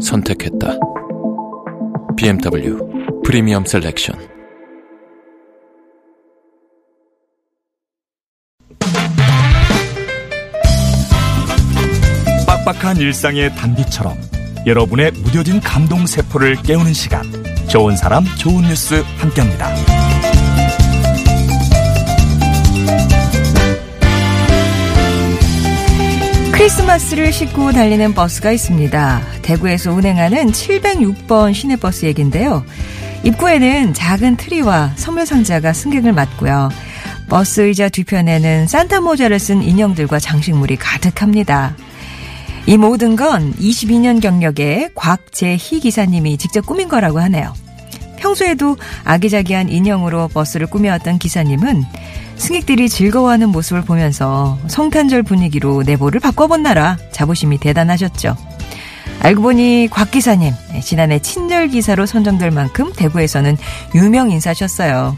선택했다. BMW 프리미엄 셀렉션. 빡빡한 일상의 단비처럼 여러분의 무뎌진 감동 세포를 깨우는 시간 좋은 사람 좋은 뉴스 함께합니다. 크리스마스를 싣고 달리는 버스가 있습니다. 대구에서 운행하는 706번 시내버스 얘긴데요. 입구에는 작은 트리와 선물 상자가 승객을 맞고요. 버스 의자 뒤편에는 산타 모자를 쓴 인형들과 장식물이 가득합니다. 이 모든 건 22년 경력의 곽재희 기사님이 직접 꾸민 거라고 하네요. 평소에도 아기자기한 인형으로 버스를 꾸며왔던 기사님은 승객들이 즐거워하는 모습을 보면서 성탄절 분위기로 내보를 바꿔본 나라 자부심이 대단하셨죠. 알고 보니 곽 기사님 지난해 친절 기사로 선정될 만큼 대구에서는 유명 인사셨어요.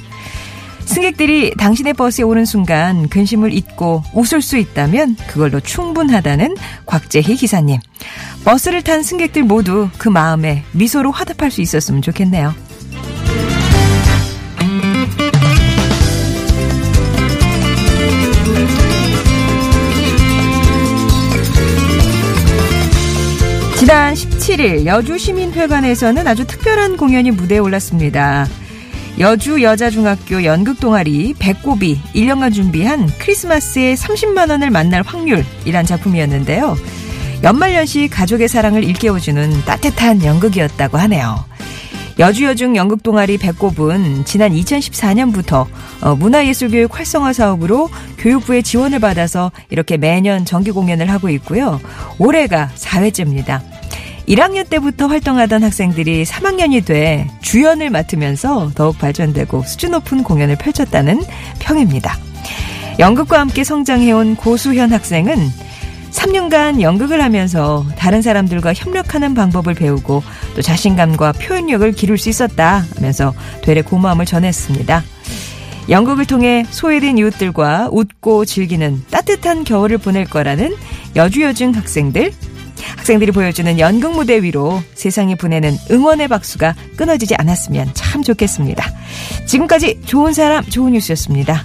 승객들이 당신의 버스에 오는 순간 근심을 잊고 웃을 수 있다면 그걸로 충분하다는 곽재희 기사님. 버스를 탄 승객들 모두 그 마음에 미소로 화답할 수 있었으면 좋겠네요. 지난 17일 여주시민회관에서는 아주 특별한 공연이 무대에 올랐습니다. 여주 여자중학교 연극 동아리 배꼽이 1년간 준비한 크리스마스에 30만 원을 만날 확률이란 작품이었는데요. 연말연시 가족의 사랑을 일깨워주는 따뜻한 연극이었다고 하네요. 여주여중 연극 동아리 배꼽은 지난 2014년부터 어, 문화예술교육 활성화 사업으로 교육부의 지원을 받아서 이렇게 매년 정기 공연을 하고 있고요. 올해가 4회째입니다. 1학년 때부터 활동하던 학생들이 3학년이 돼 주연을 맡으면서 더욱 발전되고 수준 높은 공연을 펼쳤다는 평입니다. 연극과 함께 성장해온 고수현 학생은 3년간 연극을 하면서 다른 사람들과 협력하는 방법을 배우고 또 자신감과 표현력을 기를 수 있었다 하면서 되레 고마움을 전했습니다. 연극을 통해 소외된 이웃들과 웃고 즐기는 따뜻한 겨울을 보낼 거라는 여주여중 학생들 학생들이 보여주는 연극 무대 위로 세상이 보내는 응원의 박수가 끊어지지 않았으면 참 좋겠습니다. 지금까지 좋은 사람 좋은 뉴스였습니다.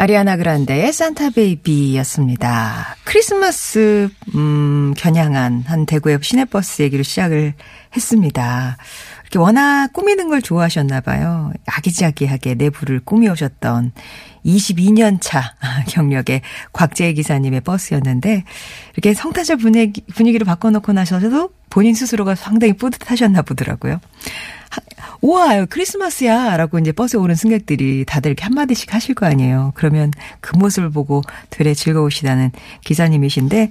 아리아나 그란데의 산타 베이비였습니다. 크리스마스 음 겨냥한 한 대구의 시내버스 얘기로 시작을 했습니다. 이렇게 워낙 꾸미는 걸 좋아하셨나 봐요. 아기자기하게 내부를 꾸미오셨던 22년 차 경력의 곽재희 기사님의 버스였는데 이렇게 성탄절 분위기, 분위기를 바꿔놓고 나셔도 본인 스스로가 상당히 뿌듯하셨나 보더라고요. 우와, 크리스마스야! 라고 이제 버스에 오는 승객들이 다들 이렇게 한마디씩 하실 거 아니에요. 그러면 그 모습을 보고 되레 즐거우시다는 기사님이신데,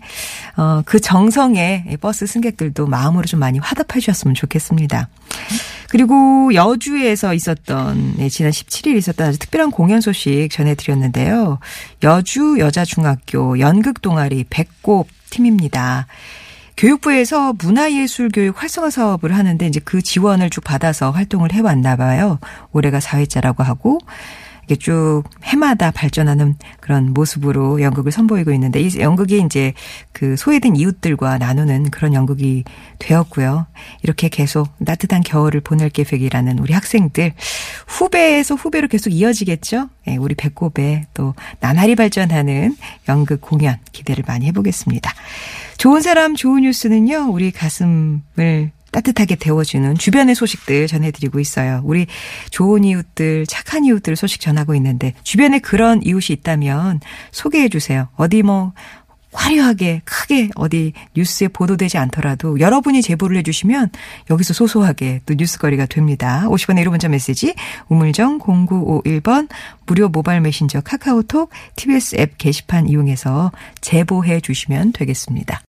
어, 그 정성에 버스 승객들도 마음으로 좀 많이 화답해 주셨으면 좋겠습니다. 그리고 여주에서 있었던, 네, 지난 17일 있었던 아주 특별한 공연 소식 전해드렸는데요. 여주 여자중학교 연극동아리 배꼽 팀입니다. 교육부에서 문화예술 교육 활성화 사업을 하는데 이제 그 지원을 쭉 받아서 활동을 해왔나 봐요. 올해가 4회째라고 하고 이게 쭉 해마다 발전하는 그런 모습으로 연극을 선보이고 있는데 이 연극이 이제 그 소외된 이웃들과 나누는 그런 연극이 되었고요. 이렇게 계속 따뜻한 겨울을 보낼 계획이라는 우리 학생들 후배에서 후배로 계속 이어지겠죠. 네, 우리 배꼽에 또 나날이 발전하는 연극 공연 기대를 많이 해보겠습니다. 좋은 사람 좋은 뉴스는요, 우리 가슴을 따뜻하게 데워주는 주변의 소식들 전해드리고 있어요. 우리 좋은 이웃들, 착한 이웃들 소식 전하고 있는데 주변에 그런 이웃이 있다면 소개해 주세요. 어디 뭐 화려하게 크게 어디 뉴스에 보도되지 않더라도 여러분이 제보를 해주시면 여기서 소소하게 또 뉴스거리가 됩니다. 50원의 1호 문자 메시지 우물정 0951번 무료 모바일 메신저 카카오톡 TBS 앱 게시판 이용해서 제보해 주시면 되겠습니다.